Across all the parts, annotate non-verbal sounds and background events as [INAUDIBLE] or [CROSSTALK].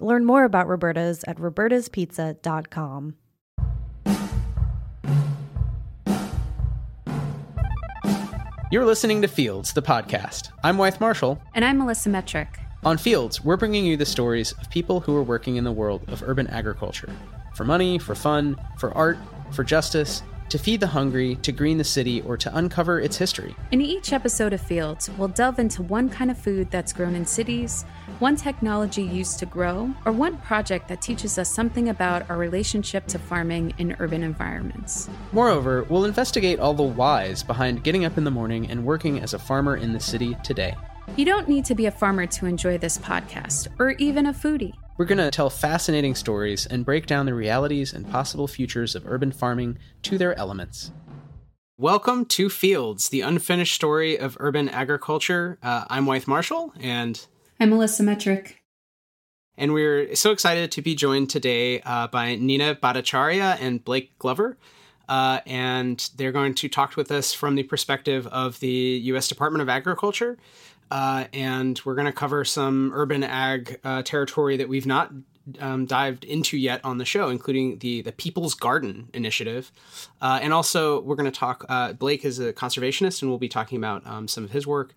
Learn more about Roberta's at robertaspizza.com. You're listening to Fields, the podcast. I'm Wythe Marshall. And I'm Melissa Metrick. On Fields, we're bringing you the stories of people who are working in the world of urban agriculture for money, for fun, for art, for justice, to feed the hungry, to green the city, or to uncover its history. In each episode of Fields, we'll delve into one kind of food that's grown in cities, one technology used to grow, or one project that teaches us something about our relationship to farming in urban environments. Moreover, we'll investigate all the whys behind getting up in the morning and working as a farmer in the city today. You don't need to be a farmer to enjoy this podcast, or even a foodie. We're going to tell fascinating stories and break down the realities and possible futures of urban farming to their elements. Welcome to Fields, the unfinished story of urban agriculture. Uh, I'm Wythe Marshall, and I'm Melissa Metrick. And we're so excited to be joined today uh, by Nina Bhattacharyya and Blake Glover. Uh, and they're going to talk with us from the perspective of the U.S. Department of Agriculture uh, and we're going to cover some urban ag uh, territory that we've not um, dived into yet on the show, including the the People's Garden initiative, uh, and also we're going to talk. Uh, Blake is a conservationist, and we'll be talking about um, some of his work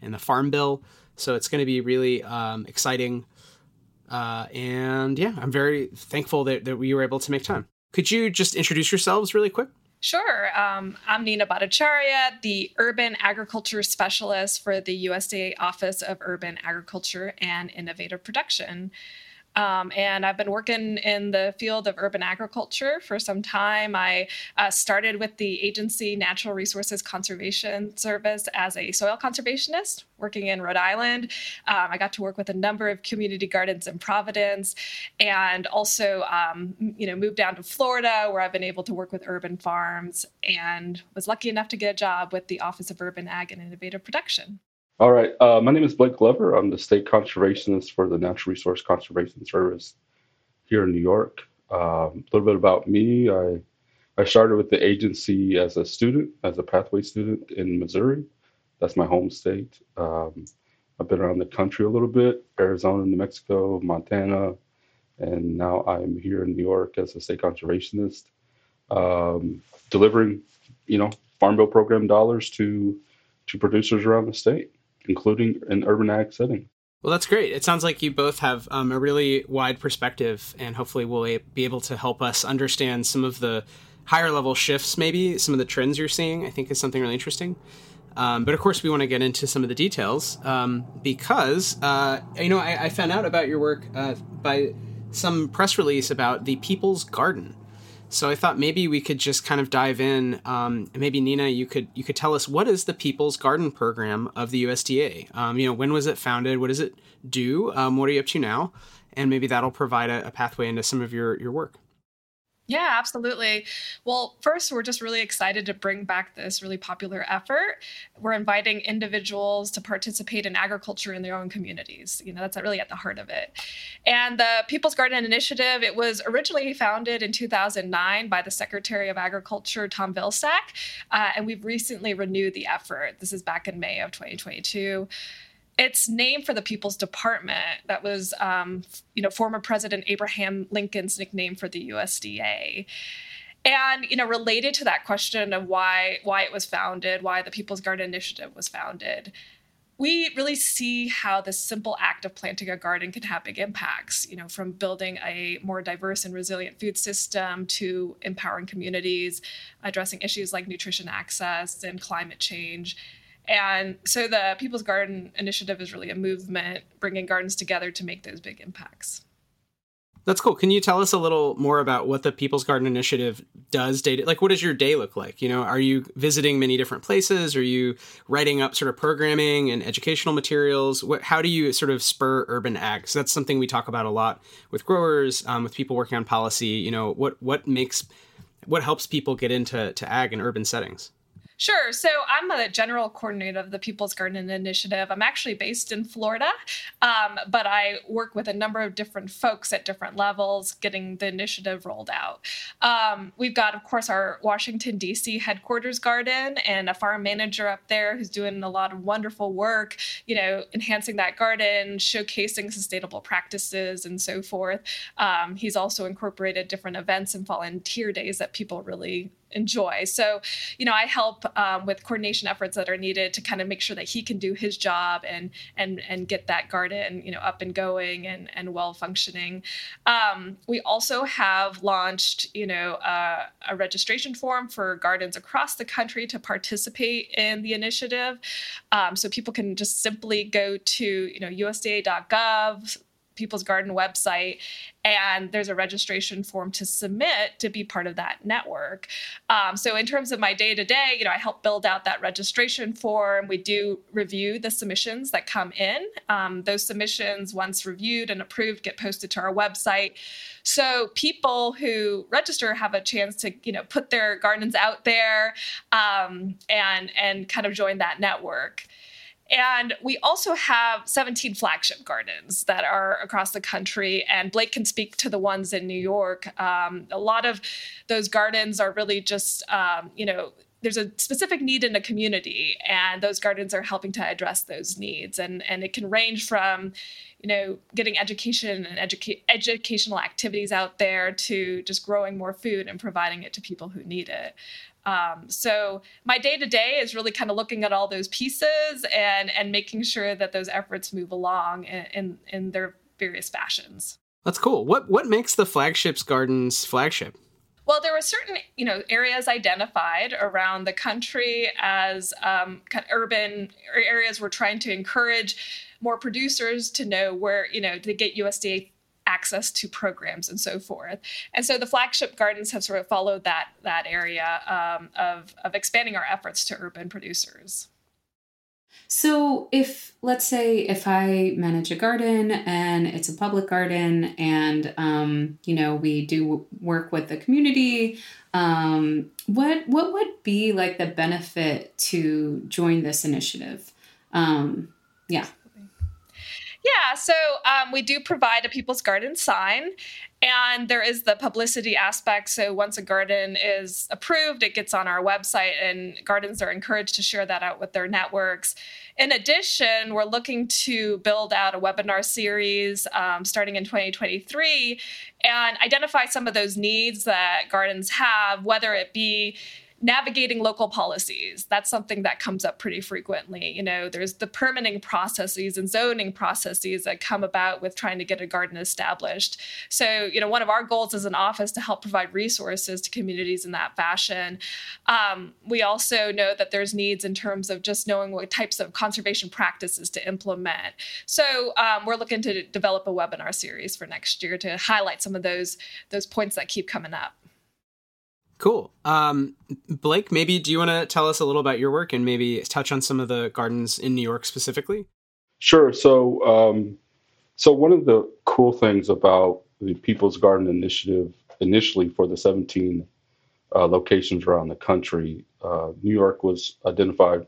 and the Farm Bill. So it's going to be really um, exciting, uh, and yeah, I'm very thankful that, that we were able to make time. Could you just introduce yourselves really quick? Sure. Um, I'm Nina Bhattacharyya, the Urban Agriculture Specialist for the USDA Office of Urban Agriculture and Innovative Production. Um, and I've been working in the field of urban agriculture for some time. I uh, started with the agency Natural Resources Conservation Service as a soil conservationist working in Rhode Island. Um, I got to work with a number of community gardens in Providence and also, um, you know, moved down to Florida where I've been able to work with urban farms and was lucky enough to get a job with the Office of Urban Ag and Innovative Production. All right. Uh, my name is Blake Glover. I'm the state conservationist for the Natural Resource Conservation Service here in New York. Um, a little bit about me. I I started with the agency as a student, as a pathway student in Missouri. That's my home state. Um, I've been around the country a little bit: Arizona, New Mexico, Montana, and now I'm here in New York as a state conservationist, um, delivering, you know, Farm Bill program dollars to to producers around the state including an urban ag setting. Well, that's great. It sounds like you both have um, a really wide perspective, and hopefully, we'll be able to help us understand some of the higher level shifts, maybe some of the trends you're seeing. I think is something really interesting. Um, but of course, we want to get into some of the details um, because uh, you know I, I, found out about your work uh, by some press release about the People's Garden. So I thought maybe we could just kind of dive in. Um, maybe Nina, you could you could tell us what is the People's Garden Program of the USDA? Um, you know, when was it founded? What does it do? Um, what are you up to now? And maybe that'll provide a, a, pathway into some of your your work. Yeah, absolutely. Well, first, we're just really excited to bring back this really popular effort. We're inviting individuals to participate in agriculture in their own communities. You know, that's really at the heart of it. And the People's Garden Initiative, it was originally founded in 2009 by the Secretary of Agriculture, Tom Vilsack, uh, and we've recently renewed the effort. This is back in May of 2022 it's named for the People's Department. That was, um, you know, former President Abraham Lincoln's nickname for the USDA. And you know, related to that question of why why it was founded, why the People's Garden Initiative was founded, we really see how the simple act of planting a garden can have big impacts. You know, from building a more diverse and resilient food system to empowering communities, addressing issues like nutrition access and climate change and so the People's Garden Initiative is really a movement bringing gardens together to make those big impacts. That's cool. Can you tell us a little more about what the People's Garden Initiative does day to, like what does your day look like? You know, are you visiting many different places? Are you writing up sort of programming and educational materials? What, how do you sort of spur urban ag? So that's something we talk about a lot with growers, um, with people working on policy. You know, what what makes what helps people get into to ag in urban settings? Sure. So I'm the general coordinator of the People's Garden Initiative. I'm actually based in Florida, um, but I work with a number of different folks at different levels getting the initiative rolled out. Um, we've got, of course, our Washington, D.C. headquarters garden and a farm manager up there who's doing a lot of wonderful work, you know, enhancing that garden, showcasing sustainable practices, and so forth. Um, he's also incorporated different events and volunteer days that people really enjoy. So, you know, I help um, with coordination efforts that are needed to kind of make sure that he can do his job and and and get that garden, you know, up and going and and well functioning. Um, we also have launched, you know, uh, a registration form for gardens across the country to participate in the initiative. Um, so people can just simply go to, you know, USDA.gov People's Garden website, and there's a registration form to submit to be part of that network. Um, so, in terms of my day to day, you know, I help build out that registration form. We do review the submissions that come in. Um, those submissions, once reviewed and approved, get posted to our website. So people who register have a chance to, you know, put their gardens out there um, and and kind of join that network. And we also have 17 flagship gardens that are across the country. And Blake can speak to the ones in New York. Um, a lot of those gardens are really just, um, you know, there's a specific need in a community, and those gardens are helping to address those needs. And, and it can range from, you know, getting education and educa- educational activities out there to just growing more food and providing it to people who need it. Um, so my day to day is really kind of looking at all those pieces and and making sure that those efforts move along in, in, in their various fashions. That's cool. What what makes the flagships gardens flagship? Well, there were certain, you know, areas identified around the country as um, kind of urban areas. We're trying to encourage more producers to know where, you know, to get USDA access to programs and so forth. And so the flagship gardens have sort of followed that that area um, of of expanding our efforts to urban producers. So, if let's say if I manage a garden and it's a public garden, and um, you know we do work with the community, um, what what would be like the benefit to join this initiative? Um, yeah. Yeah, so um, we do provide a People's Garden sign, and there is the publicity aspect. So once a garden is approved, it gets on our website, and gardens are encouraged to share that out with their networks. In addition, we're looking to build out a webinar series um, starting in 2023 and identify some of those needs that gardens have, whether it be navigating local policies. That's something that comes up pretty frequently. You know there's the permitting processes and zoning processes that come about with trying to get a garden established. So you know one of our goals as an office to help provide resources to communities in that fashion. Um, we also know that there's needs in terms of just knowing what types of conservation practices to implement. So um, we're looking to develop a webinar series for next year to highlight some of those those points that keep coming up Cool. Um, Blake, maybe do you want to tell us a little about your work and maybe touch on some of the gardens in New York specifically? Sure. So, um, so one of the cool things about the People's Garden Initiative initially for the 17 uh, locations around the country. Uh, New York was identified,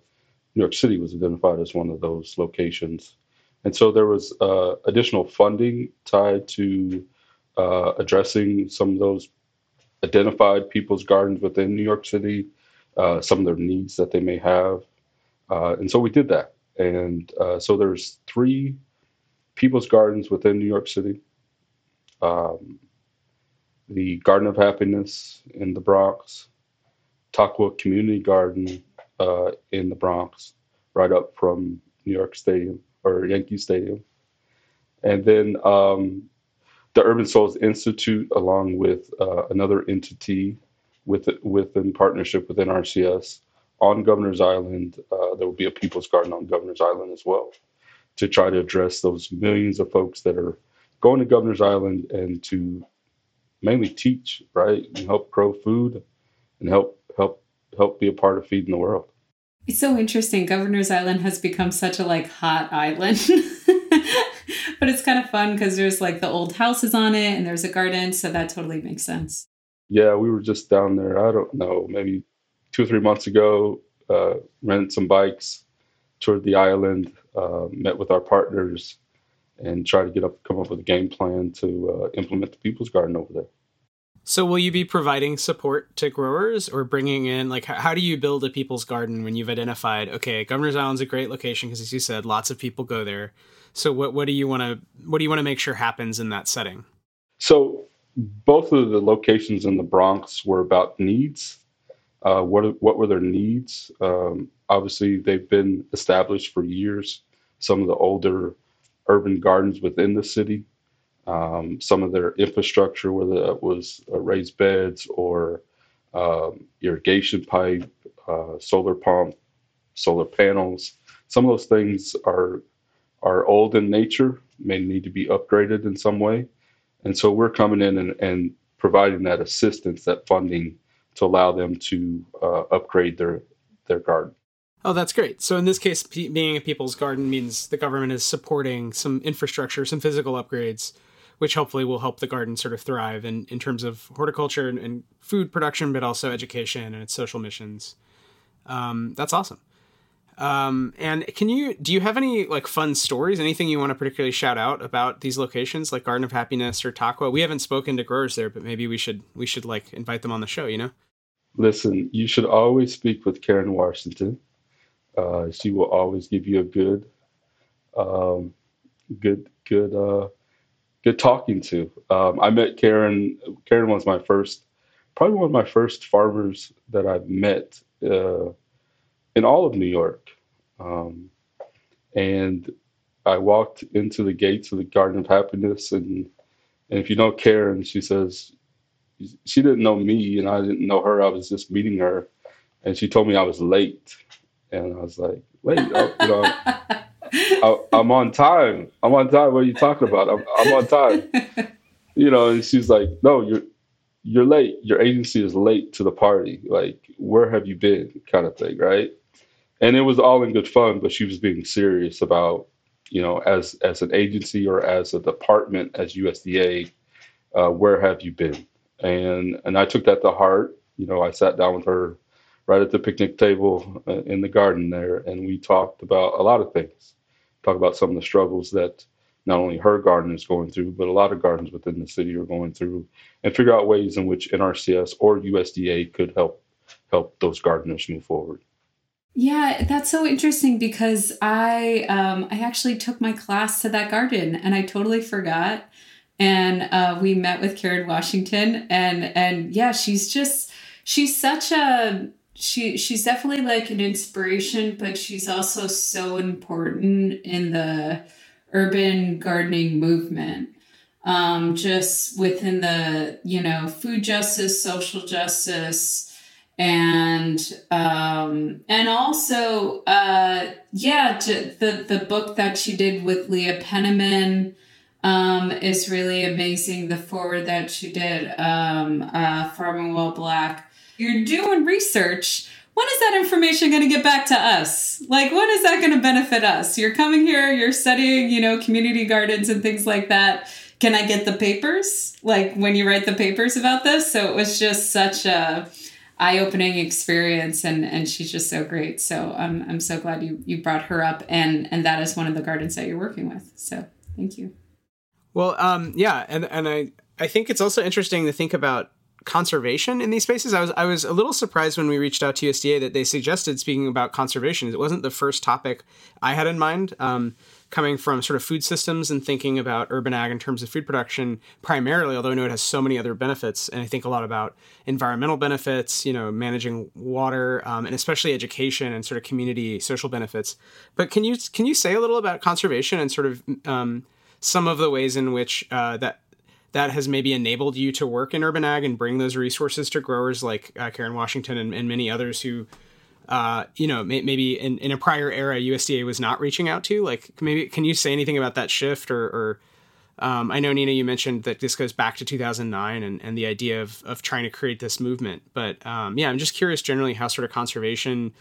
New York City was identified as one of those locations. And so there was uh, additional funding tied to uh, addressing some of those identified people's gardens within New York City, uh, some of their needs that they may have. Uh, and so we did that. And so there's three people's gardens within New York City. Um, the Garden of Happiness in the Bronx, Taqwa Community Garden uh, in the Bronx, right up from New York Stadium or Yankee Stadium. And then um, the Urban Soils Institute, along with uh, another entity with within partnership with NRCS on Governor's Island. Uh, there will be a People's Garden on Governor's Island as well to try to address those millions of folks that are going to Governor's Island and to mainly teach, right, and help grow food and help help help be a part of feeding the world. It's so interesting. Governor's Island has become such a like hot island. [LAUGHS] but it's kind of fun because there's like the old houses on it and there's a garden, so that totally makes sense. Yeah, we were just down there, I don't know, maybe two or three months ago, uh, rented some bikes, toured the island, uh, met with our partners, and tried to get up, come up with a game plan to uh, implement the People's Garden over there. So, will you be providing support to growers or bringing in, like, how do you build a People's Garden when you've identified, okay, Governor's Island's a great location because, as you said, lots of people go there. So, what what do you want to what do you want to make sure happens in that setting? So, both of the locations in the Bronx were about needs. Uh, what what were their needs? Um, obviously, they've been established for years. Some of the older urban gardens within the city. Um, some of their infrastructure, whether it was uh, raised beds or um, irrigation pipe, uh, solar pump, solar panels, some of those things are are old in nature, may need to be upgraded in some way, and so we're coming in and, and providing that assistance, that funding to allow them to uh, upgrade their their garden. Oh, that's great. So in this case, being a people's garden means the government is supporting some infrastructure, some physical upgrades, which hopefully will help the garden sort of thrive in, in terms of horticulture and, and food production, but also education and its social missions. Um, that's awesome. Um, and can you do you have any like fun stories? Anything you want to particularly shout out about these locations, like Garden of Happiness or Taqwa? We haven't spoken to growers there, but maybe we should we should like invite them on the show. You know. Listen, you should always speak with Karen Washington. Uh, she will always give you a good, um, good, good, uh, good talking to. Um, I met Karen. Karen was my first, probably one of my first farmers that I've met uh, in all of New York. Um, and I walked into the gates of the Garden of Happiness, and and if you know Karen, she says she didn't know me, and I didn't know her. I was just meeting her, and she told me I was late and I was like, wait, oh, you know, [LAUGHS] I, am on time. I'm on time. What are you talking about? I'm, I'm on time. [LAUGHS] You know, and she's like, no, you're you're late. Your agency is late to the party. Like, where have you been? Kind of thing, right? And it was all in good fun, but she was being serious about, you know, as as an agency or as a department, as USDA, uh, where have you been? And and I took that to heart. You know, I sat down with her right at the picnic table uh, in the garden there, and we talked about a lot of things. Talk about some of the struggles that not only her garden is going through, but a lot of gardens within the city are going through, and figure out ways in which NRCS or USDA could help help those gardeners move forward. Yeah, that's so interesting because I um, I actually took my class to that garden and I totally forgot. And uh, we met with Karen Washington and and yeah, she's just she's such a she she's definitely like an inspiration, but she's also so important in the urban gardening movement. Um, just within the you know food justice, social justice, and um, and also uh, yeah, the the book that she did with Leah Penniman um, is really amazing. The forward that she did, um, uh, Farming While Black you're doing research. When is that information going to get back to us? Like, when is that going to benefit us? You're coming here, you're studying, you know, community gardens and things like that. can I get the papers? Like when you write the papers about this. So it was just such a eye-opening experience and and she's just so great. So I'm I'm so glad you you brought her up and and that is one of the gardens that you're working with. So thank you. Well, um, yeah, and and I I think it's also interesting to think about conservation in these spaces. I was I was a little surprised when we reached out to USDA that they suggested speaking about conservation. It wasn't the first topic I had in mind. Um, coming from sort of food systems and thinking about urban ag in terms of food production primarily, although I know it has so many other benefits, and I think a lot about environmental benefits, you know, managing water, um, and especially education and sort of community social benefits. But can you can you say a little about conservation and sort of um, some of the ways in which uh, that that has maybe enabled you to work in urban ag and bring those resources to growers like uh, Karen Washington and, and, many others who, uh, you know, may, maybe in, in, a prior era USDA was not reaching out to. Like, maybe can you say anything about that shift or? or um, I know Nina, you mentioned that this goes back to 2009 and, and the idea of of trying to create this movement. But um, yeah, I'm just curious generally how sort of conservation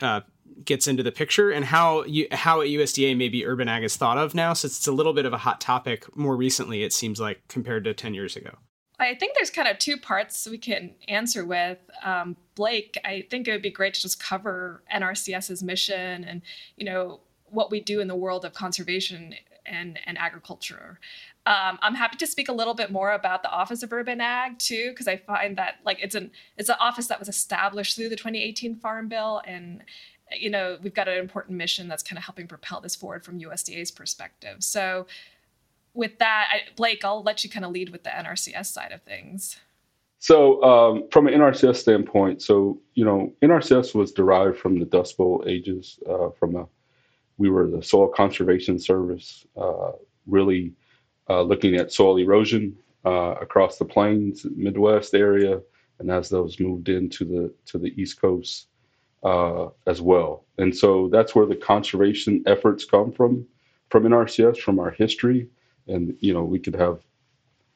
uh, gets into the picture and how you, how at USDA maybe urban ag is thought of now, since it's a little bit of a hot topic more recently. It seems like compared to ten years ago. I think there's kind of two parts we can answer with. Um, Blake, I think it would be great to just cover NRCS's mission and you know what we do in the world of conservation and, and agriculture. Um, I'm happy to speak a little bit more about the Office of Urban Ag too, because I find that like it's an it's an office that was established through the 2018 Farm Bill, and you know, we've got an important mission that's kind of helping propel this forward from USDA's perspective. So, with that, I, Blake, I'll let you kind of lead with the NRCS side of things. So, um, from an NRCS standpoint, so you know, NRCS was derived from the Dust Bowl ages. Uh, from a, we were the Soil Conservation Service, uh, really uh, looking at soil erosion uh, across the plains, Midwest area, and as those moved into the to the East Coast, uh, as well. And so that's where the conservation efforts come from, from NRCS, from our history. And, you know, we could have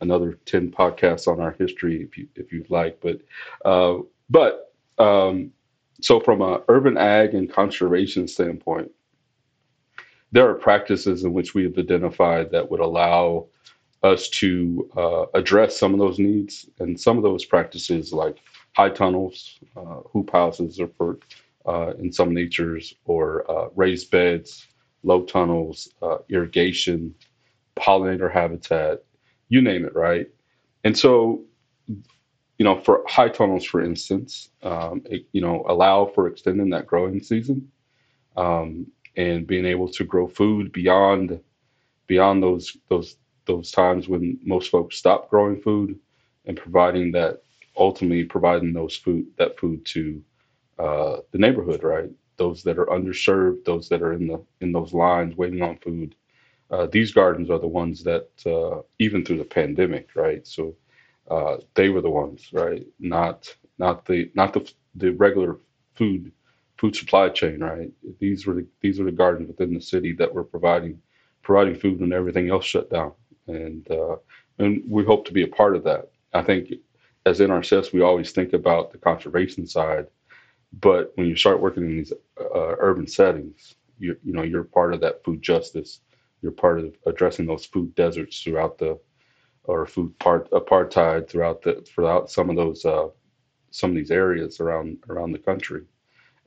another 10 podcasts on our history if you, if you'd like. But, uh, but, um, so from an urban ag and conservation standpoint, there are practices in which we have identified that would allow us to uh, address some of those needs. And some of those practices, like high tunnels, uh, hoop houses, or for uh, in some natures, or uh, raised beds, low tunnels, uh, irrigation, pollinator habitat, you name it, right? And so, you know, for high tunnels, for instance, um, it, you know, allow for extending that growing season um, and being able to grow food beyond beyond those those those times when most folks stop growing food and providing that ultimately providing those food that food to uh, the neighborhood, right? Those that are underserved, those that are in the in those lines waiting on food. Uh, these gardens are the ones that uh, even through the pandemic, right? So uh, they were the ones, right? Not not the not the the regular food food supply chain, right? These were the, these were the gardens within the city that were providing providing food when everything else shut down, and uh, and we hope to be a part of that. I think as NRCS, we always think about the conservation side, but when you start working in these uh, urban settings, you you know you're part of that food justice. You're part of addressing those food deserts throughout the, or food part apartheid throughout the throughout some of those uh, some of these areas around around the country.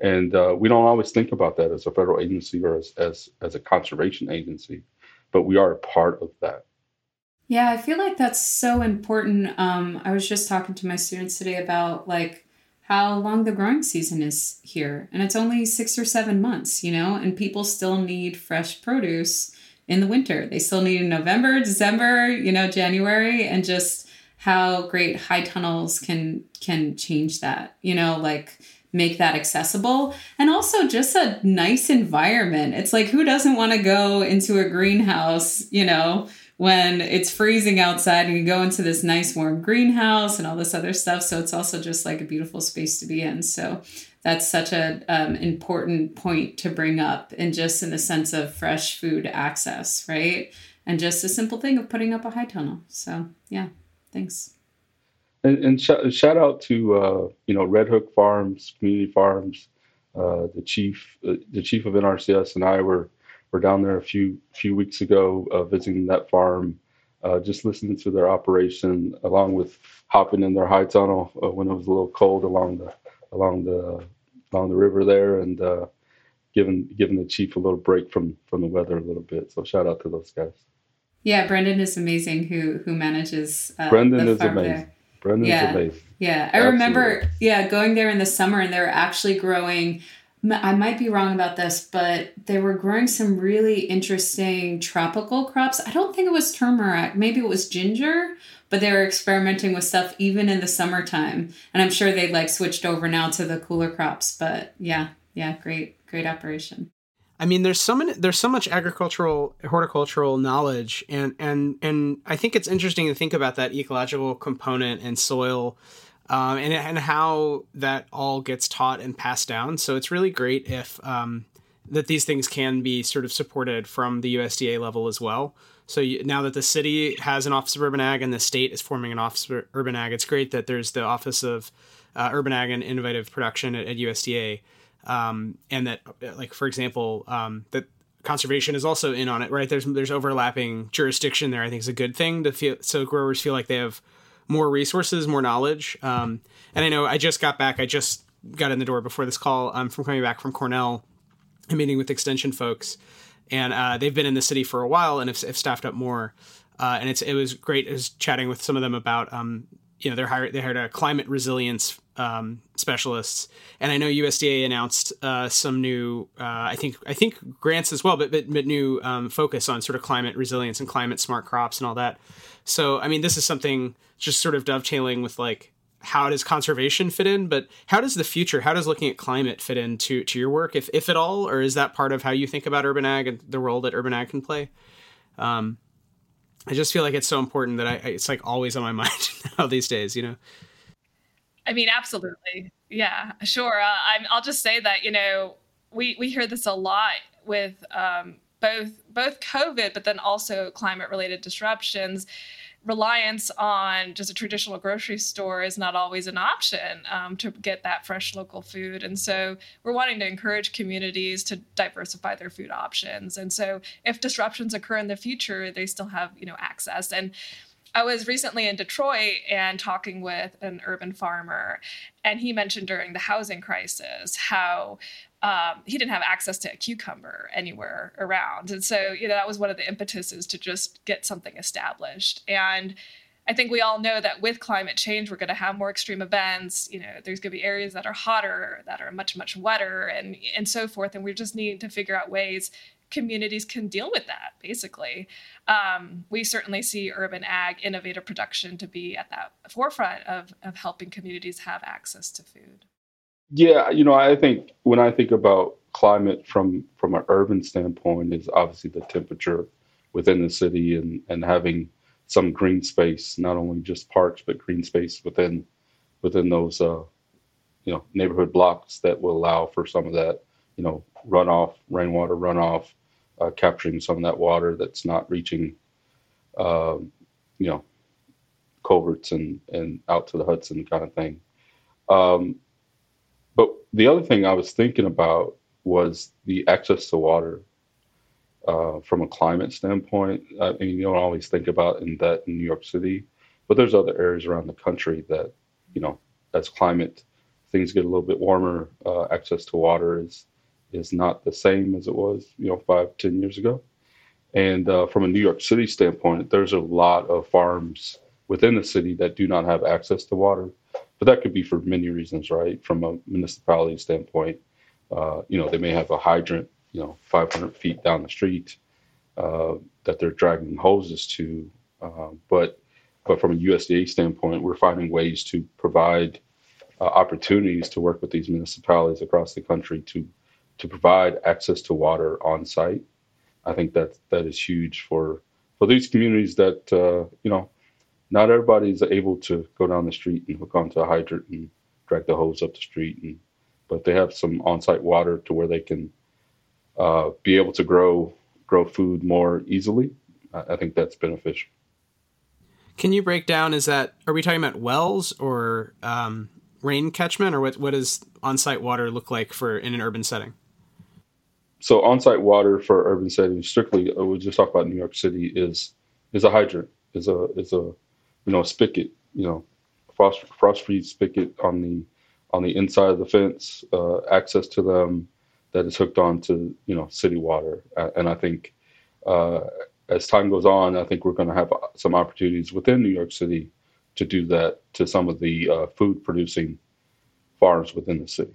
And uh, we don't always think about that as a federal agency or as, as as a conservation agency, but we are a part of that. Yeah, I feel like that's so important. Um, I was just talking to my students today about like how long the growing season is here, and it's only six or seven months, you know, and people still need fresh produce in the winter. They still need in November, December, you know, January, and just how great high tunnels can can change that, you know, like make that accessible and also just a nice environment. It's like who doesn't want to go into a greenhouse, you know, when it's freezing outside and you go into this nice warm greenhouse and all this other stuff. So it's also just like a beautiful space to be in. So that's such an um, important point to bring up, and just in the sense of fresh food access, right? And just a simple thing of putting up a high tunnel. So yeah, thanks. And, and sh- shout out to uh, you know Red Hook Farms, Community Farms, uh, the chief, uh, the chief of NRCS, and I were were down there a few few weeks ago uh, visiting that farm. uh, just listening to their operation, along with hopping in their high tunnel uh, when it was a little cold along the along the along the river there, and uh, giving giving the chief a little break from from the weather a little bit. So shout out to those guys. Yeah, Brendan is amazing. Who who manages? Uh, Brendan is amazing. There. Brendan's yeah. amazing. Yeah, I Absolutely. remember. Yeah, going there in the summer, and they were actually growing. I might be wrong about this, but they were growing some really interesting tropical crops. I don't think it was turmeric. Maybe it was ginger, but they were experimenting with stuff even in the summertime. And I'm sure they like switched over now to the cooler crops. But yeah, yeah, great, great operation. I mean, there's so many, there's so much agricultural, horticultural knowledge, and and and I think it's interesting to think about that ecological component and soil, um, and and how that all gets taught and passed down. So it's really great if um, that these things can be sort of supported from the USDA level as well. So you, now that the city has an Office of Urban Ag and the state is forming an Office of Urban Ag, it's great that there's the Office of uh, Urban Ag and Innovative Production at, at USDA um, and that like for example um, that conservation is also in on it right there's there's overlapping jurisdiction there i think is a good thing to feel so growers feel like they have more resources more knowledge um, and i know i just got back i just got in the door before this call um, from coming back from cornell and meeting with extension folks and uh, they've been in the city for a while and have, have staffed up more uh, and it's it was great. I was chatting with some of them about um, you know they're hired they hired a climate resilience um, specialists, and I know USDA announced uh, some new uh, I think I think grants as well, but but, but new um, focus on sort of climate resilience and climate smart crops and all that. So I mean, this is something just sort of dovetailing with like how does conservation fit in, but how does the future, how does looking at climate fit into to your work, if if at all, or is that part of how you think about urban ag and the role that urban ag can play? Um, I just feel like it's so important that I, it's like always on my [LAUGHS] mind now these days, you know? I mean, absolutely. Yeah, sure. Uh, I'm, I'll just say that, you know, we, we hear this a lot with um, both, both COVID, but then also climate related disruptions reliance on just a traditional grocery store is not always an option um, to get that fresh local food. And so we're wanting to encourage communities to diversify their food options. And so if disruptions occur in the future, they still have, you know, access. And I was recently in Detroit and talking with an urban farmer, and he mentioned during the housing crisis how um, he didn't have access to a cucumber anywhere around. And so, you know, that was one of the impetuses to just get something established. And I think we all know that with climate change, we're going to have more extreme events. You know, there's going to be areas that are hotter, that are much, much wetter, and and so forth. And we just need to figure out ways communities can deal with that. Basically, um, we certainly see urban ag innovative production to be at that forefront of of helping communities have access to food. Yeah, you know, I think when I think about climate from from an urban standpoint, is obviously the temperature within the city and and having some green space, not only just parks but green space within within those uh, you know neighborhood blocks that will allow for some of that you know runoff, rainwater runoff, uh, capturing some of that water that's not reaching uh, you know culverts and and out to the Hudson kind of thing. Um, but the other thing I was thinking about was the access to water uh, from a climate standpoint. I mean, you don't always think about in that in New York City, but there's other areas around the country that, you know, as climate things get a little bit warmer, uh, access to water is is not the same as it was, you know, five, ten years ago. And uh, from a New York City standpoint, there's a lot of farms within the city that do not have access to water but that could be for many reasons, right? From a municipality standpoint, uh, you know, they may have a hydrant, you know, 500 feet down the street uh, that they're dragging hoses to. Uh, but but from a USDA standpoint, we're finding ways to provide uh, opportunities to work with these municipalities across the country to to provide access to water on site. I think that that is huge for for these communities that uh, you know not everybody's able to go down the street and hook onto a hydrant and drag the hose up the street and but they have some on-site water to where they can uh, be able to grow grow food more easily. I, I think that's beneficial. Can you break down is that are we talking about wells or um, rain catchment or what, what does on-site water look like for in an urban setting so on-site water for urban settings strictly uh, we'll just talk about new york city is is a hydrant is a is a you know a spigot, you know, frost frost free spigot on the on the inside of the fence, uh, access to them that is hooked on to you know city water, and I think uh, as time goes on, I think we're going to have some opportunities within New York City to do that to some of the uh, food producing farms within the city.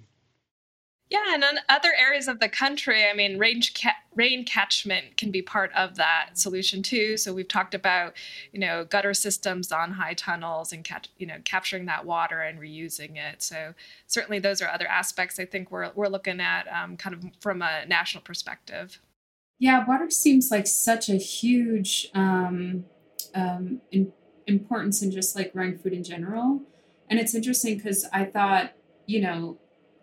Yeah, and in other areas of the country, I mean, rain, ca- rain catchment can be part of that solution too. So we've talked about, you know, gutter systems on high tunnels and catch, you know, capturing that water and reusing it. So certainly those are other aspects I think we're we're looking at um, kind of from a national perspective. Yeah, water seems like such a huge um, um, in, importance in just like growing food in general. And it's interesting because I thought, you know,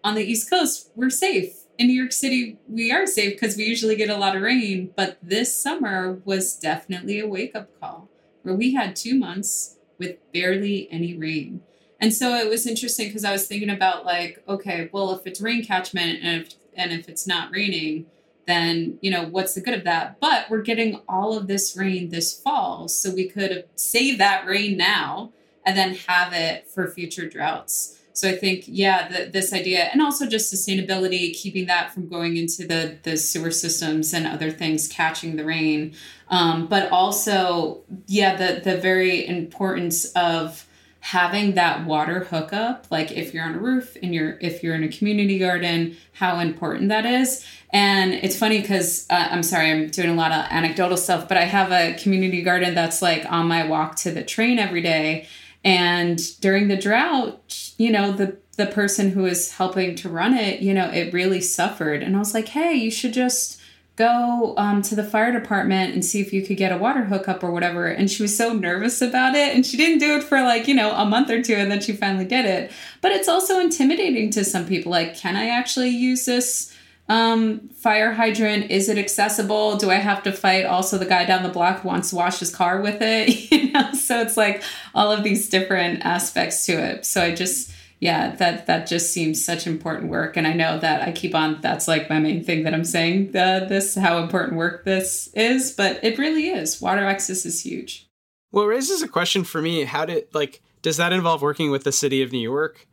on the East Coast, we're safe. In New York City, we are safe because we usually get a lot of rain. But this summer was definitely a wake up call where we had two months with barely any rain. And so it was interesting because I was thinking about like, okay, well, if it's rain catchment and if, and if it's not raining, then you know what's the good of that but we're getting all of this rain this fall so we could save that rain now and then have it for future droughts so i think yeah the, this idea and also just sustainability keeping that from going into the the sewer systems and other things catching the rain. Um, but also yeah the the very importance of having that water hookup like if you're on a roof and you're if you're in a community garden how important that is. And it's funny because uh, i'm sorry i'm doing a lot of anecdotal stuff but i have a community garden that's like on my walk to the train every day and during the drought you know the the person who was helping to run it you know it really suffered and i was like hey you should just go um, to the fire department and see if you could get a water hookup or whatever. And she was so nervous about it. And she didn't do it for like, you know, a month or two. And then she finally did it. But it's also intimidating to some people. Like, can I actually use this? Um fire hydrant is it accessible do i have to fight also the guy down the block wants to wash his car with it [LAUGHS] you know so it's like all of these different aspects to it so i just yeah, that that just seems such important work, and I know that I keep on. That's like my main thing that I'm saying. Uh, this how important work this is, but it really is. Water access is huge. Well, raises a question for me. How did like does that involve working with the city of New York?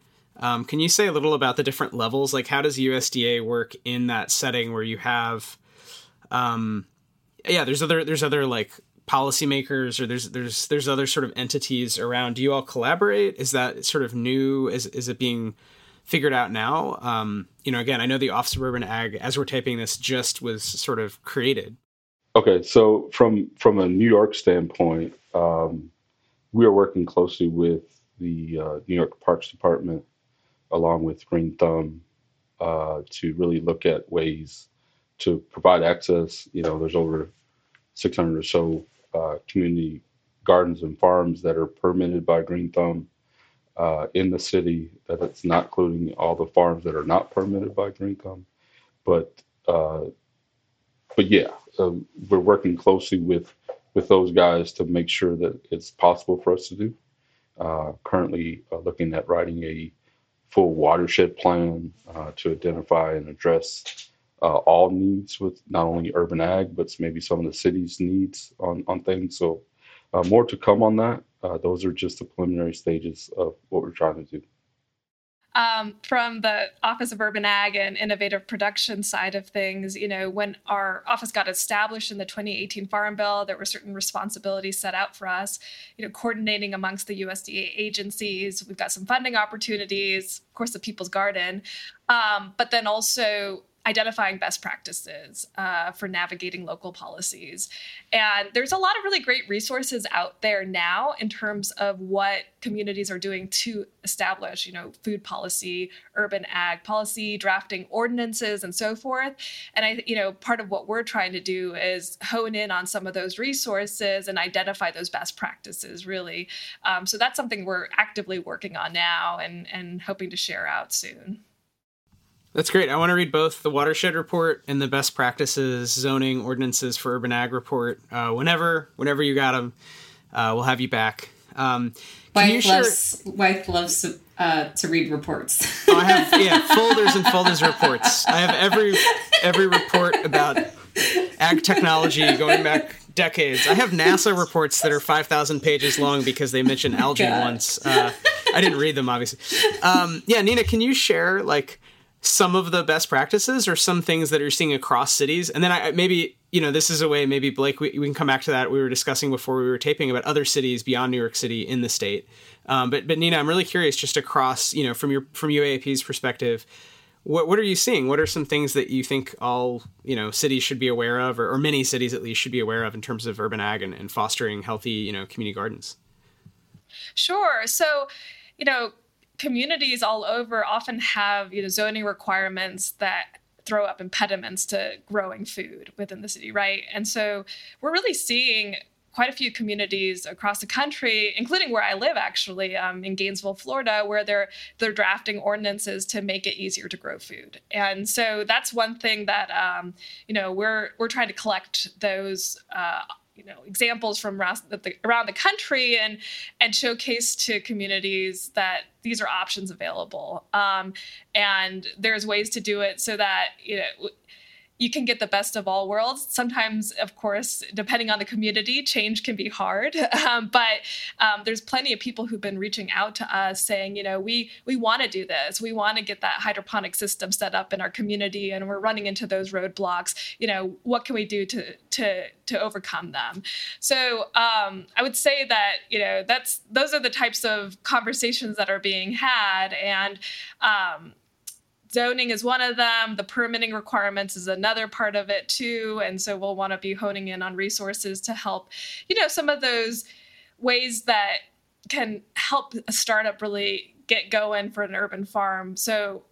Um, can you say a little about the different levels? Like, how does USDA work in that setting where you have, um, yeah, there's other there's other like policymakers or there's there's there's other sort of entities around. Do you all collaborate? Is that sort of new? Is is it being figured out now? Um, you know again i know the office of urban ag as we're typing this just was sort of created. Okay so from from a new york standpoint um, we are working closely with the uh, new york parks department along with green thumb uh, to really look at ways to provide access you know there's over 600 or so uh, community gardens and farms that are permitted by Green Thumb uh, in the city. That it's not including all the farms that are not permitted by Green Thumb, but uh, but yeah, um, we're working closely with with those guys to make sure that it's possible for us to do. Uh, currently, uh, looking at writing a full watershed plan uh, to identify and address uh, all needs with not only urban ag, but maybe some of the city's needs on, on things. So, uh, more to come on that. Uh, those are just the preliminary stages of what we're trying to do. Um, from the Office of Urban Ag and Innovative Production side of things, you know, when our office got established in the 2018 Farm Bill, there were certain responsibilities set out for us, you know, coordinating amongst the USDA agencies. We've got some funding opportunities, of course, the People's Garden, um, but then also identifying best practices uh, for navigating local policies. And there's a lot of really great resources out there now in terms of what communities are doing to establish, you know, food policy, urban ag policy, drafting ordinances, and so forth. And I, you know, part of what we're trying to do is hone in on some of those resources and identify those best practices, really. Um, so that's something we're actively working on now and and hoping to share out soon. That's great. I want to read both the watershed report and the best practices zoning ordinances for urban ag report. Uh, whenever, whenever you got them, uh, we'll have you back. Um, Wythe loves Wythe loves uh, to read reports. oh, I have [LAUGHS] yeah folders and folders of reports. I have every every report about ag technology going back decades. I have NASA reports that are 5,000 pages long because they mention algae God. once. Uh, I didn't read them, obviously. Um, yeah, Nina, can you share like some of the best practices or some things that you're seeing across cities? And then I maybe, you know, this is a way, maybe Blake, we, we can come back to that. We were discussing before we were taping about other cities beyond New York City in the state. Um, but, but Nina, I'm really curious just across, you know, from your, from uap's perspective, what what are you seeing? What are some things that you think all you know cities should be aware of, or, or many cities at least should be aware of in terms of urban ag and, and fostering healthy you know community gardens? Sure. So, you know, communities all over often have you know zoning requirements that throw up impediments to growing food within the city, right? And so we're really seeing quite a few communities across the country, including where I live, actually, um, in Gainesville, Florida, where they're they're drafting ordinances to make it easier to grow food. And so that's one thing that um, you know we're we're trying to collect those. Uh, you know examples from around the, country and and showcase to communities that these are options available. Um, and there's ways to do it so that you know you can get the best of all worlds. Sometimes, of course, depending on the community, change can be hard. [LAUGHS] Um, but um, there's plenty of people who've been reaching out to us saying, you know, we we want to do this. We want to get that hydroponic system set up in our community, and we're running into those roadblocks. You know, what can we do to to to overcome them? So um, I would say that you know that's those are the types of conversations that are being had, and um, zoning is one of them. The permitting requirements is another part of it too. And so we'll want to be honing in on resources to help, you know, some of those ways that can help a startup really get going for an urban farm. So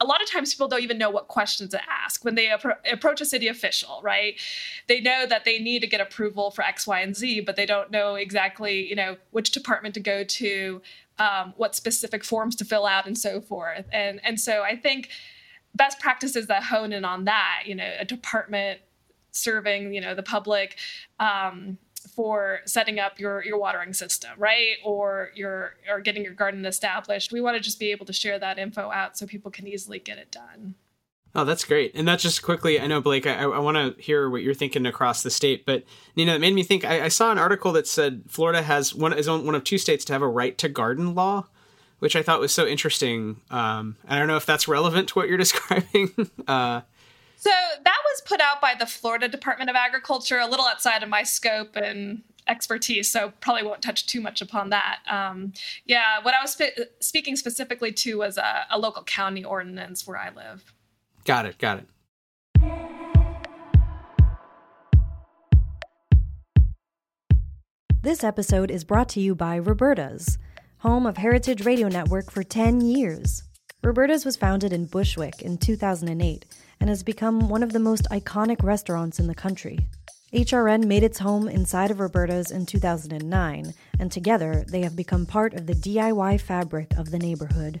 a lot of times people don't even know what questions to ask when they appro- approach a city official right they know that they need to get approval for x y and z but they don't know exactly you know which department to go to um, what specific forms to fill out and so forth. And and so I think best practices that hone in on that, you know, a department serving, you know, the public um, for setting up your your watering system, right? Or your or getting your garden established. We want to just be able to share that info out so people can easily get it done. Oh, that's great. And that's just quickly, I know, Blake, I, I want to hear what you're thinking across the state. But, you know, it made me think I, I saw an article that said Florida has one, is one of two states to have a right to garden law, which I thought was so interesting. Um, I don't know if that's relevant to what you're [LAUGHS] describing. uh, so that was put out by the Florida Department of Agriculture, a little outside of my scope and expertise, so probably won't touch too much upon that. Um, yeah, what I was spe- speaking specifically to was a, a local county ordinance where I live. Got it. Got it. This episode is brought to you by Roberta's, home of Heritage Radio Network for 10 years. Roberta's was founded in Bushwick in 2008 and has become one of the most iconic restaurants in the country. HRN made its home inside of Roberta's in 2009, and together they have become part of the DIY fabric of the neighborhood.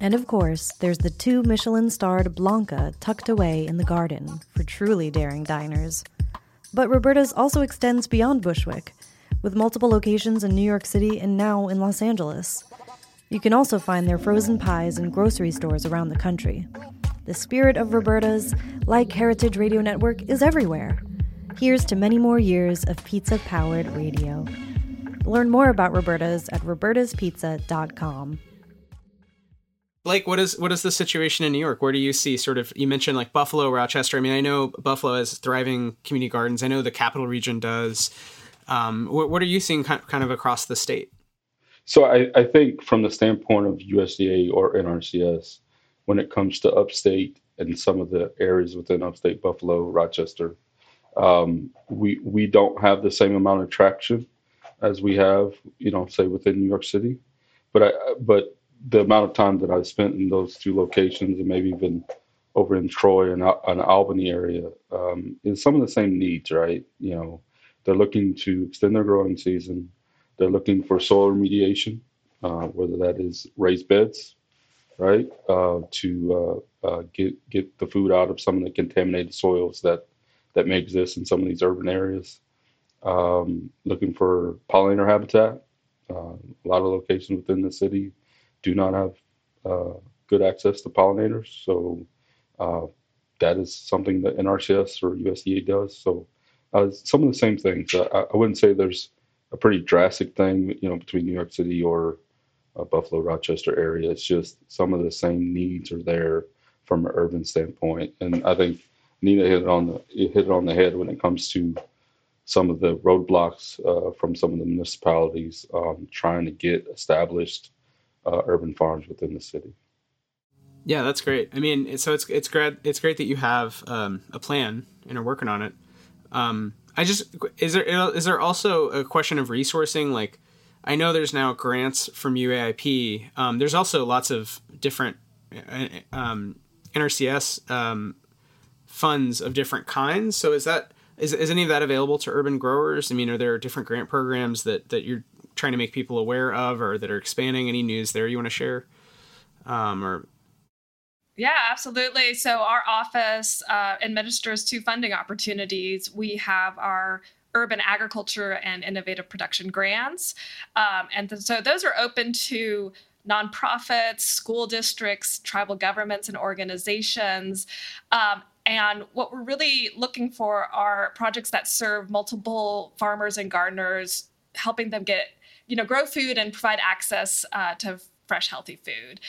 And of course, there's the two Michelin starred Blanca tucked away in the garden for truly daring diners. But Roberta's also extends beyond Bushwick, with multiple locations in New York City and now in Los Angeles. You can also find their frozen pies in grocery stores around the country. The spirit of Roberta's, like Heritage Radio Network, is everywhere. Here's to many more years of pizza powered radio. Learn more about Roberta's at robertaspizza.com. Blake, what is what is the situation in New York? Where do you see sort of you mentioned like Buffalo, Rochester? I mean, I know Buffalo has thriving community gardens. I know the capital region does. Um, what, what, are you seeing kind of across the state? So I, I think from the standpoint of USDA or NRCS, when it comes to upstate and some of the areas within upstate Buffalo, Rochester, um, we we don't have the same amount of traction as we have, you know, say within New York City. But I but the amount of time that I've spent in those two locations, and maybe even over in Troy and an Albany area, um, is some of the same needs, right? You know, they're looking to extend their growing season. They're looking for soil remediation, uh, whether that is raised beds, right, uh, to uh, uh, get get the food out of some of the contaminated soils that that may exist in some of these urban areas. Um, looking for pollinator habitat. Uh, a lot of locations within the city do not have good access to pollinators, so that is something that NRCS or USDA does. So uh, some of the same things. I, I, wouldn't say there's a pretty drastic thing, you know, between New York City or uh, Buffalo, Rochester area. It's just some of the same needs are there from an urban standpoint, and I think Nina hit it on the hit it on the head when it comes to some of the roadblocks uh, from some of the municipalities um, trying to get established uh, urban farms within the city. Yeah, that's great. I mean, so it's it's great it's great that you have um, a plan and are working on it. Um, I just is there is there also a question of resourcing? Like, I know there's now grants from UAIP. Um, there's also lots of different uh, um, NRCS um, funds of different kinds. So is that is, is any of that available to urban growers? I mean, are there different grant programs that that you're trying to make people aware of, or that are expanding? Any news there you want to share? Um, or yeah, absolutely. So our office uh, administers two funding opportunities. We have our urban agriculture and innovative production grants. Um, and th- so those are open to nonprofits, school districts, tribal governments, and organizations. Um, and what we're really looking for are projects that serve multiple farmers and gardeners, helping them get, you know, grow food and provide access uh, to fresh, healthy food.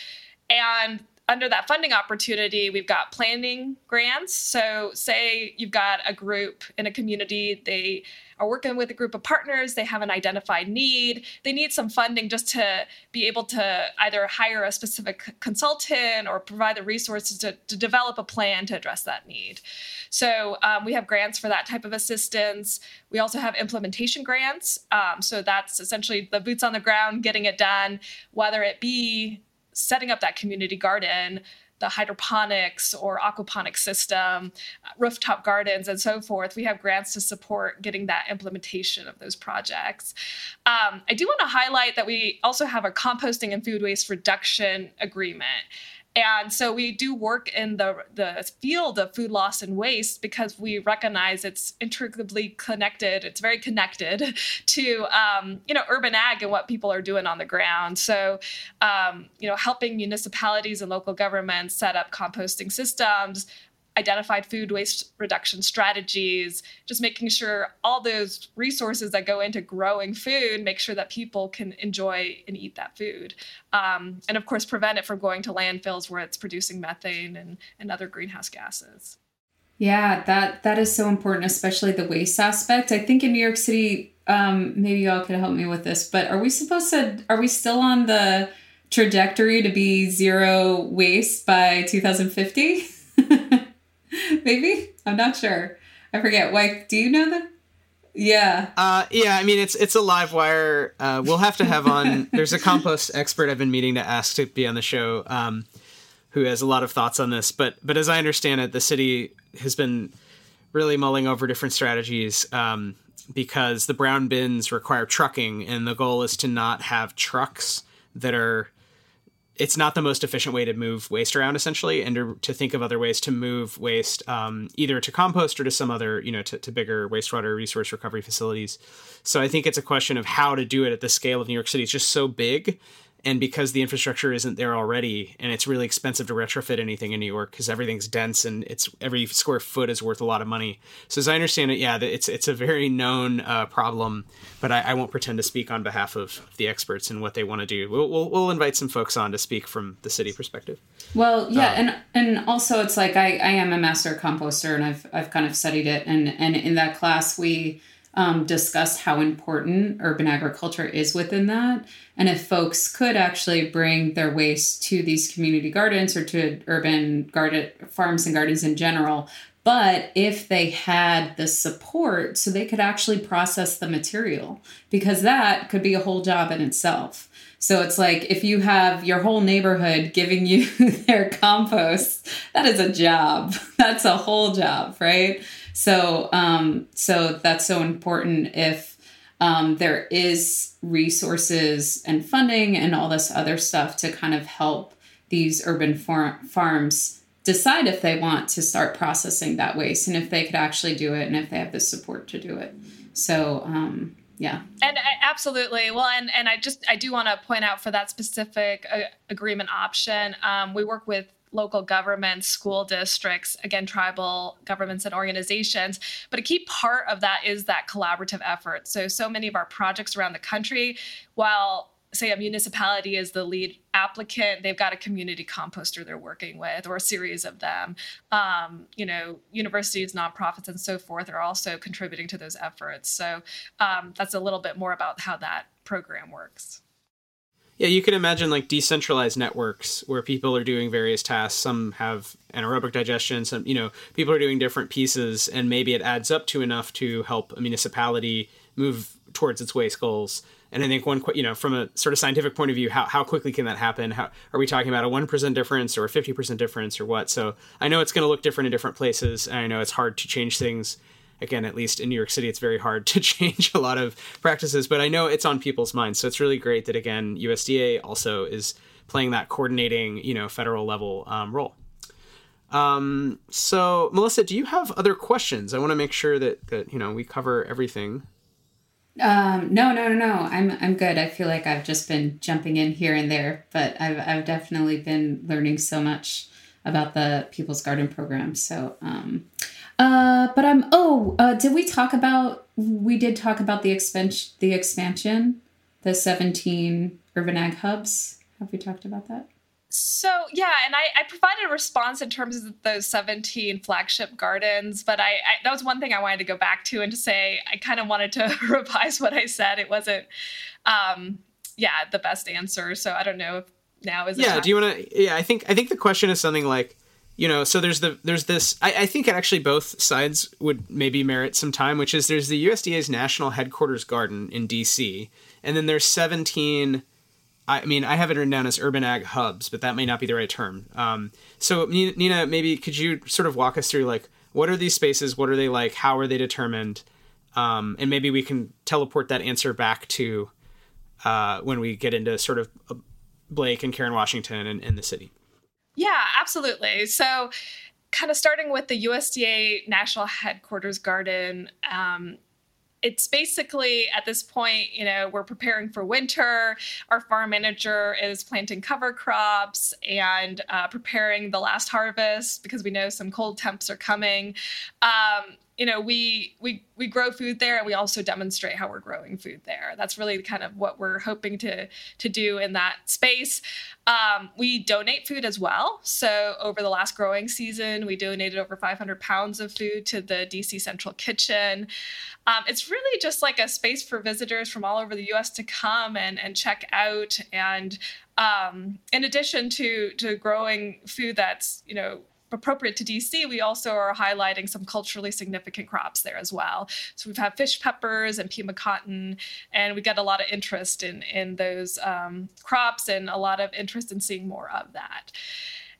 And under that funding opportunity, we've got planning grants. So, say you've got a group in a community, they are working with a group of partners, they have an identified need, they need some funding just to be able to either hire a specific consultant or provide the resources to, to develop a plan to address that need. So, um, we have grants for that type of assistance. We also have implementation grants. Um, so, that's essentially the boots on the ground, getting it done, whether it be setting up that community garden the hydroponics or aquaponics system, rooftop gardens, and so forth. We have grants to support getting that implementation of those projects. Um, I do want to highlight that we also have a composting and food waste reduction agreement. And so we do work in the, the field of food loss and waste because we recognize it's intricately connected. It's very connected [LAUGHS] to, um, you know, urban ag and what people are doing on the ground. So, um, you know, helping municipalities and local governments set up composting systems, identified food waste reduction strategies, just making sure all those resources that go into growing food, make sure that people can enjoy and eat that food. Um, and of course, prevent it from going to landfills where it's producing methane and, and other greenhouse gases. Yeah, that that is so important, especially the waste aspect. I think in New York City, um, maybe y'all could help me with this, but are we supposed to? Are we still on the trajectory to be zero waste by 2050? [LAUGHS] [LAUGHS] Maybe I'm not sure. I forget. Like, do you know that? Yeah. Uh, yeah. I mean, it's it's a live wire. Uh, we'll have to have on. [LAUGHS] there's a compost expert I've been meeting to ask to be on the show, um, who has a lot of thoughts on this. But but as I understand it, the city has been really mulling over different strategies um, because the brown bins require trucking, and the goal is to not have trucks that are it's not the most efficient way to move waste around essentially and to, to think of other ways to move waste um, either to compost or to some other you know to, to bigger wastewater resource recovery facilities. So i think it's a question of how to do it at the scale of new york city. It's just so big and because the infrastructure isn't there already and it's really expensive to retrofit anything in new york because everything's dense and it's every square foot is worth a lot of money. So as i understand it yeah it's it's a very known uh, problem but I, I, won't pretend to speak on behalf of the experts and what they want to do. We'll, we'll, we'll, invite some folks on to speak from the city perspective. Well yeah um, and and also it's like I, I am a master composter and i've i've kind of studied it. And and in that class we um, discussed how important urban agriculture is within that. And if folks could actually bring their waste to these community gardens or to urban garden farms and gardens in general, but if they had the support so they could actually process the material, because that could be a whole job in itself. So it's like if you have your whole neighborhood giving you [LAUGHS] their compost, that is a job. [LAUGHS] That's a whole job, right? So, um, so that's so important if um, there is resources and funding and all this other stuff to kind of help these urban far- farms decide if they want to start processing that waste and if they could actually do it and if they have the support to do it. So, um, yeah. And I, absolutely. Well, and, and I just, I do want to point out for that specific uh, agreement option, um, we work with local governments, school districts, again, tribal governments and organizations. But a key part of that is that collaborative effort. So, so many of our projects around the country, while say a municipality is the lead applicant they've got a community composter they're working with or a series of them um, you know universities nonprofits and so forth are also contributing to those efforts so um, that's a little bit more about how that program works yeah, you can imagine like decentralized networks where people are doing various tasks. Some have anaerobic digestion, some, you know, people are doing different pieces, and maybe it adds up to enough to help a municipality move towards its waste goals. And I think one, you know, from a sort of scientific point of view, how, how quickly can that happen? How are we talking about a one percent difference or a fifty percent difference or what? So I know it's going to look different in different places, and I know it's hard to change things again, at least in New York City, it's very hard to [LAUGHS] change a lot of practices, but I know it's on people's minds. So it's really great that, again, USDA also is playing that coordinating, you know, federal level um, role. Um, so Melissa, do you have other questions? I want to make sure that, that, you know, we cover everything. Um, no, no, no, no. I'm, I'm good. I feel like I've just been jumping in here and there, but I've, I've definitely been learning so much about the People's Garden program. So, um, uh, but I'm. Oh, uh, did we talk about? We did talk about the expansion. The expansion, the seventeen urban ag hubs. Have we talked about that? So yeah, and I, I provided a response in terms of those 17 flagship gardens, but I, I, that was one thing I wanted to go back to and to say I kind of wanted to [LAUGHS] revise what I said. It wasn't, um, yeah, the best answer. So I don't know if now is. Yeah. Do you want to? Yeah, I think I think the question is something like, you know so there's the there's this I, I, think actually both sides would maybe merit some time which is there's the usda's national headquarters garden in dc and then there's 17 i mean i have it written down as urban ag hubs but that may not be the right term. Um, so nina maybe could you sort of walk us through like what are these spaces what are they like how are they determined? Um, and maybe we can teleport that answer back to uh, when we get into sort of uh, blake and karen washington and, and the city yeah, absolutely. So, kind of starting with the USDA National Headquarters Garden. Um, it's basically at this point, you know, we're preparing for winter. Our farm manager is planting cover crops and uh, preparing the last harvest because we know some cold temps are coming. Um, you know we we we grow food there and we also demonstrate how we're growing food there. That's really kind of what we're hoping to to do in that space. Um, we donate food as well. So over the last growing season we donated over 500 pounds of food to the dc central kitchen. Um, it's really just like a space for visitors from all over the us to come and and check out. And um, in addition to to growing food that's you know appropriate to DC, we also are highlighting some culturally significant crops there as well. So we've had fish peppers and Pima cotton, and we get a lot of interest in in those um, crops and a lot of interest in seeing more of that.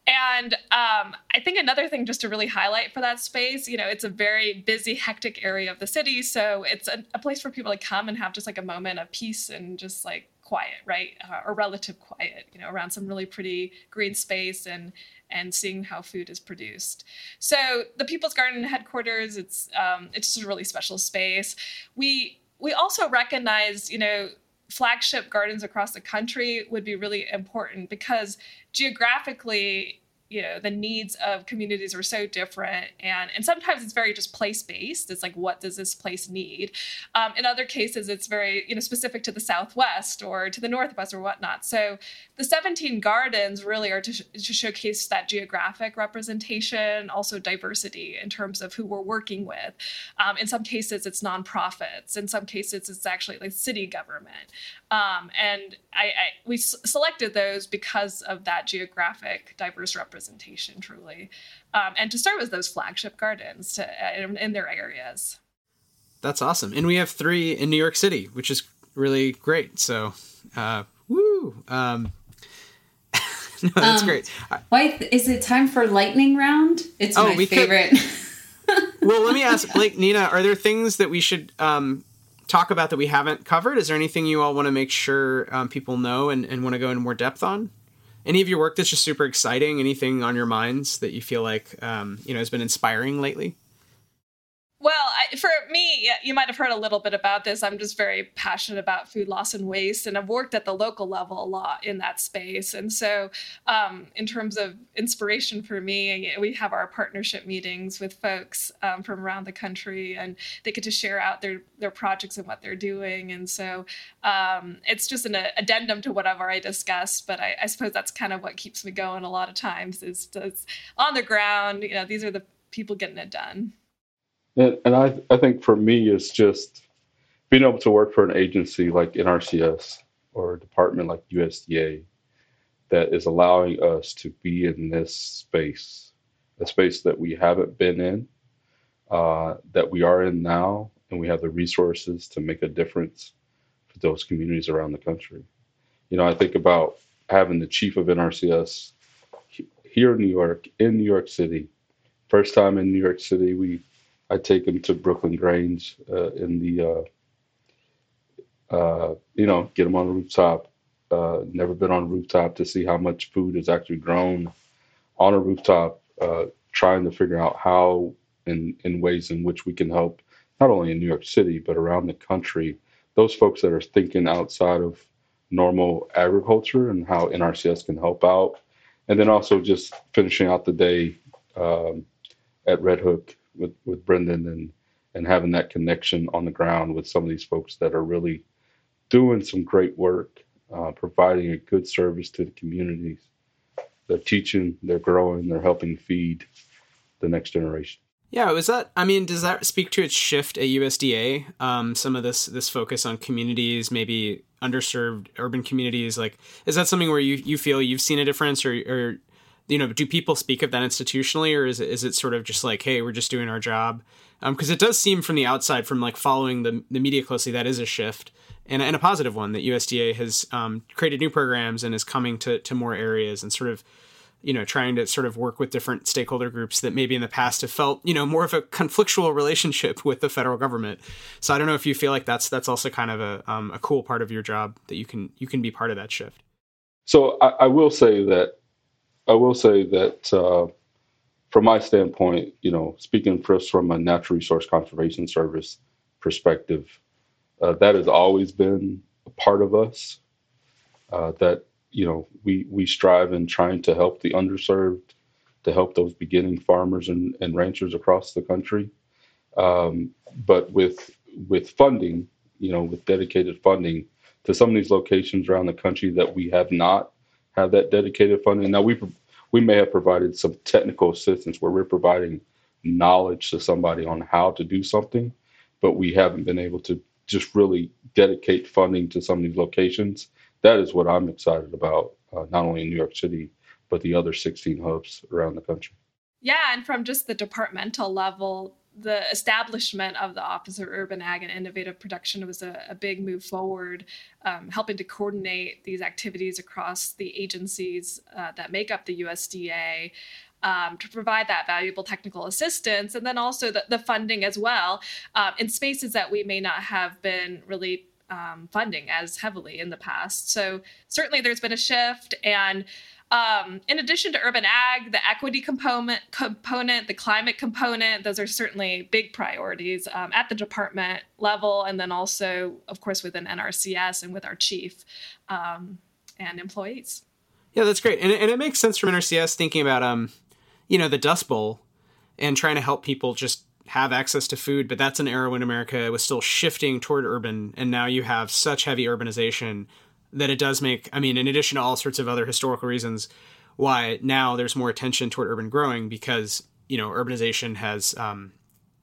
And um, I think another thing just to really highlight for that space, you know, it's a very busy, hectic area of the city. So it's a, a place for people to come and have just like a moment of peace and just like quiet, right? Uh, or relative quiet, you know, around some really pretty green space and and seeing how food is produced. So the People's Garden headquarters, it's um, it's just a really special space. We we also recognize, you know, flagship gardens across the country would be really important because geographically you know the needs of communities are so different and and sometimes it's very just place based it's like what does this place need? Um, in other cases it's very you know specific to the southwest or to the northwest or whatnot. So the 17 gardens really are to, sh- to showcase that geographic representation also diversity in terms of who we're working with. Um, in some cases it's nonprofits. In some cases it's actually like city government. Um, and I, I we s- selected those because of that geographic diverse representation representation truly. Um, and to start with those flagship gardens to, in, in, their areas. That's awesome. And we have three in new york city which is really great. So uh, woo um, [LAUGHS] no, that's um, great. Why is it time for lightning round? It's oh, my favorite could... [LAUGHS] well let me ask blake nina are there things that we should um, talk about that we haven't covered? Is there anything you all want to make sure um, people know and, and want to go in more depth on? Any of your work that's just super exciting? Anything on your minds that you feel like um, you know has been inspiring lately? Well, I, for me, you might have heard a little bit about this. I'm just very passionate about food loss and waste, and I've worked at the local level a lot in that space. And so, um, in terms of inspiration for me, we have our partnership meetings with folks um, from around the country, and they get to share out their their projects and what they're doing. And so, um, it's just an addendum to whatever I've already discussed. But I, I, suppose that's kind of what keeps me going a lot of times. Is, is on the ground. You know, these are the people getting it done. And, and I, I think for me, it's just being able to work for an agency like NRCS or a department like USDA that is allowing us to be in this space, a space that we haven't been in, uh, that we are in now, and we have the resources to make a difference for those communities around the country. You know, I think about having the chief of NRCS here in New York, in New York City. First time in New York City, we I take them to Brooklyn Grange uh, in the, uh, uh, you know, get them on the rooftop. Uh, never been on a rooftop to see how much food is actually grown on a rooftop. Uh, trying to figure out how, in in ways in which we can help, not only in New York City but around the country, those folks that are thinking outside of normal agriculture and how NRCS can help out, and then also just finishing out the day um, at Red Hook with with Brendan and and having that connection on the ground with some of these folks that are really doing some great work, uh, providing a good service to the communities. They're teaching, they're growing, they're helping feed the next generation. Yeah, was that? I mean, does that speak to its shift at USDA? Um, some of this this focus on communities, maybe underserved urban communities. Like, is that something where you you feel you've seen a difference, or or you know, do people speak of that institutionally, or is it is it sort of just like, hey, we're just doing our job? Because um, it does seem from the outside, from like following the the media closely, that is a shift and, and a positive one that USDA has um, created new programs and is coming to to more areas and sort of you know trying to sort of work with different stakeholder groups that maybe in the past have felt you know more of a conflictual relationship [LAUGHS] with the federal government so i don't know if you feel like that's that's also kind of a, um, a cool part of your job that you can you can be part of that shift so i, I will say that I will say that uh, from my standpoint, you know, speaking first from a natural resource conservation service perspective, uh, that has always been a part of us. Uh, that you know, we we strive in trying to help the underserved, to help those beginning farmers and, and ranchers across the country. Um, but with with funding, you know, with dedicated funding to some of these locations around the country that we have not have that dedicated funding. Now we we may have provided some technical assistance where we're providing knowledge to somebody on how to do something, but we haven't been able to just really dedicate funding to some of these locations. That is what I'm excited about, uh, not only in New York City, but the other 16 hubs around the country. Yeah, and from just the departmental level, the establishment of the Office of Urban Ag and Innovative Production was a, a big move forward, um, helping to coordinate these activities across the agencies uh, that make up the USDA. Um, to provide that valuable technical assistance and then also the, the funding as well um, in spaces that we may not have been really um, funding as heavily in the past. So, certainly there's been a shift. And um, in addition to urban ag, the equity component, component, the climate component, those are certainly big priorities um, at the department level, and then also, of course, within NRCS and with our chief um, and employees. Yeah, that's great, and, and it makes sense from NRCS thinking about, um, you know, the Dust Bowl and trying to help people just have access to food. But that's an era when America was still shifting toward urban, and now you have such heavy urbanization that it does make i mean in addition to all sorts of other historical reasons why now there's more attention toward urban growing because you know urbanization has um,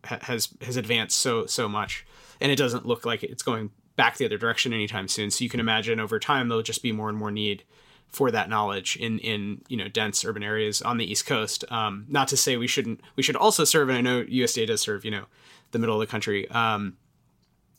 has has advanced so so much. And it doesn't look like it's going back the other direction anytime soon. So you can imagine over time there'll just be more and more need for that knowledge in in you know dense urban areas on the east coast. Um, not to say we shouldn't we should also serve and i know usda does serve you know the middle of the country. Um,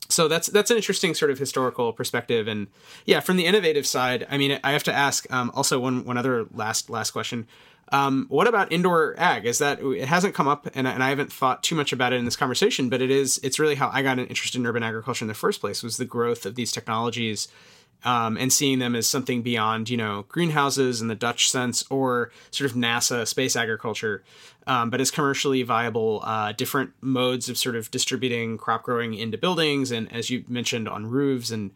so that's that's an interesting sort of historical perspective, and yeah, from the innovative side, I mean, I have to ask um, also one one other last last question. Um, what about indoor ag? Is that it hasn't come up, and, and I haven't thought too much about it in this conversation, but it is it's really how I got interested in urban agriculture in the first place was the growth of these technologies um, and seeing them as something beyond, you know, greenhouses in the Dutch sense or sort of NASA space agriculture, um, but as commercially viable, uh, different modes of sort of distributing crop growing into buildings, and as you mentioned, on roofs, and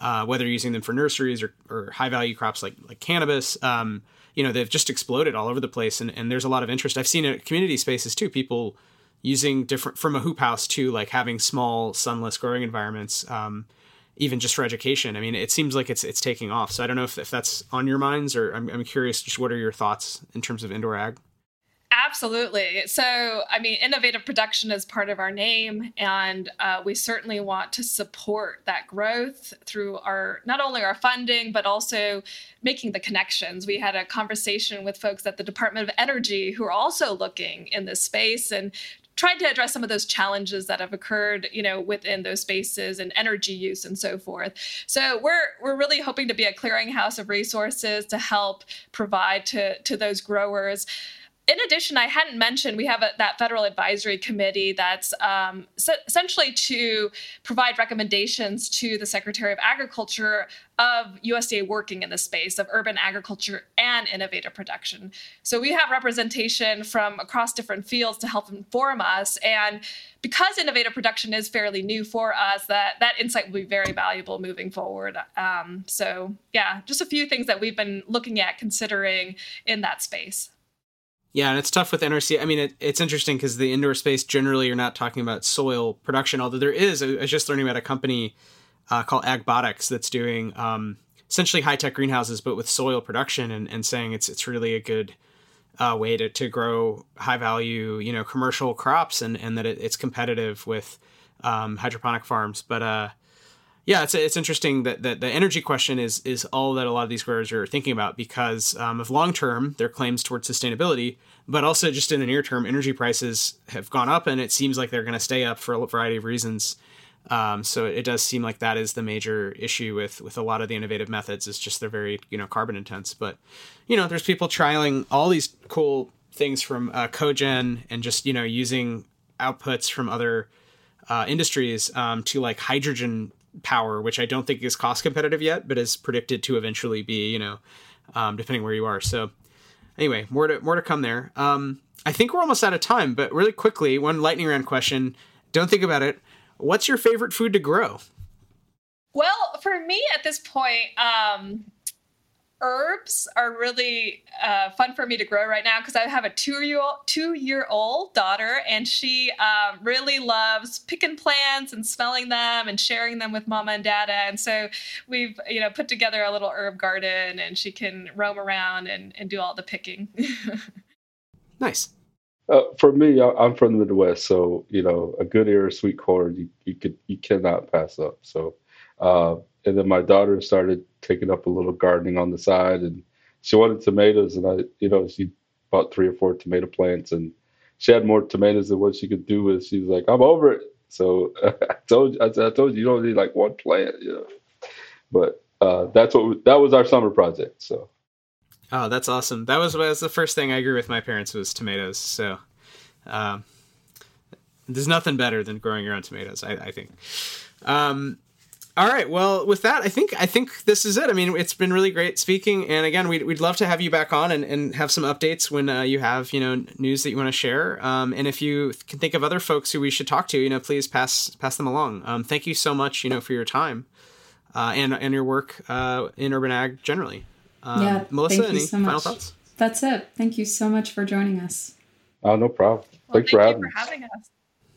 uh, whether using them for nurseries or, or high value crops like like cannabis. Um, you know, they've just exploded all over the place, and, and there's a lot of interest. I've seen it community spaces too. People using different from a hoop house to like having small sunless growing environments um, even just for education. I mean, it seems like it's it's taking off. So I don't know if, if that's on your minds, or I'm, I'm curious. Just what are your thoughts in terms of indoor ag? Absolutely. So, I mean, innovative production is part of our name, and uh, we certainly want to support that growth through our not only our funding but also making the connections. We had a conversation with folks at the Department of Energy who are also looking in this space and tried to address some of those challenges that have occurred, you know, within those spaces and energy use and so forth. So we're we're really hoping to be a clearinghouse of resources to help provide to to those growers in addition, I hadn't mentioned we have a, that federal advisory committee that's um, essentially to provide recommendations to the Secretary of Agriculture of USDA working in the space of urban agriculture and innovative production. So we have representation from across different fields to help inform us. And because innovative production is fairly new for us, that that insight will be very valuable moving forward. Um, so yeah, just a few things that we've been looking at considering in that space. Yeah, and it's tough with NRC. I mean, it, it's interesting because the indoor space generally you're not talking about soil production, although there is. I was just learning about a company uh, called Agbotics that's doing um, essentially high tech greenhouses, but with soil production, and, and saying it's it's really a good uh, way to, to grow high value, you know, commercial crops, and and that it, it's competitive with um, hydroponic farms. But uh, yeah, it's it's interesting that, that the energy question is is all that a lot of these growers are thinking about because um, of long term their claims towards sustainability, but also just in the near term, energy prices have gone up, and it seems like they're going to stay up for a variety of reasons. Um, so it does seem like that is the major issue with with a lot of the innovative methods is just they're very you know carbon intense. But you know, there's people trialing all these cool things from uh, cogen and just you know using outputs from other uh, industries um, to like hydrogen power, which I don't think is cost competitive yet, but is predicted to eventually be, you know, um, depending where you are. So anyway, more to more to come there. Um, I think we're almost out of time, but really quickly, one lightning round question. Don't think about it. What's your favorite food to grow? Well, for me at this point, um, herbs are really uh, fun for me to grow right now because I have a two year two year old daughter and she um, really loves picking plants and smelling them and sharing them with mama and dada and so we've you know put together a little herb garden and she can roam around and, and do all the picking. [LAUGHS] nice. Uh, for me, I'm from the Midwest, so you know a good ear of sweet corn you, you could you cannot pass up. So uh, and then my daughter started taking up a little gardening on the side, and she wanted tomatoes, and I, you know, she bought three or four tomato plants, and she had more tomatoes than what she could do with. She's like, "I'm over it." So [LAUGHS] I told I, I told you, you don't need like one plant, you know. But uh, that's what we, that was our summer project. So. Oh, that's awesome. That was, was the first thing I grew with my parents was tomatoes. So, um, there's nothing better than growing your own tomatoes. I, I think. Um, all right. Well, with that, I think I think this is it. I mean, it's been really great speaking, and again, we'd, we'd love to have you back on and, and have some updates when uh, you have you know news that you want to share. Um, and if you can think of other folks who we should talk to, you know, please pass pass them along. Um, thank you so much, you know, for your time uh, and and your work uh, in urban ag generally. Um, yeah, Melissa, thank any so final thoughts? That's it. Thank you so much for joining us. Oh, no problem. Well, Thanks thank for, having, for having us.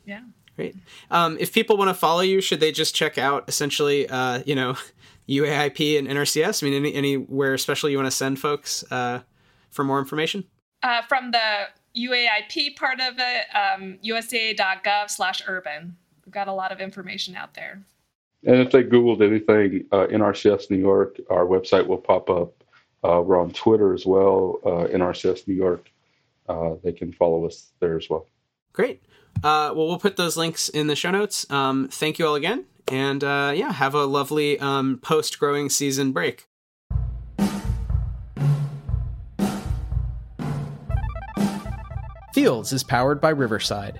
Yeah. Great. Um, if people want to follow you, should they just check out essentially, uh, you know, [LAUGHS] UAIP and NRCS? I mean, any, anywhere especially you want to send folks uh, for more information? Uh, from the UAIP part of it, um, usda.gov slash urban. We've got a lot of information out there. And if they Googled anything, uh, NRCS New York, our website will pop up. Uh, we're on Twitter as well, uh, NRCS New York. Uh, they can follow us there as well. Great. Uh, well, we'll put those links in the show notes. Um, thank you all again. And uh, yeah, have a lovely um, post growing season break. Fields is powered by Riverside.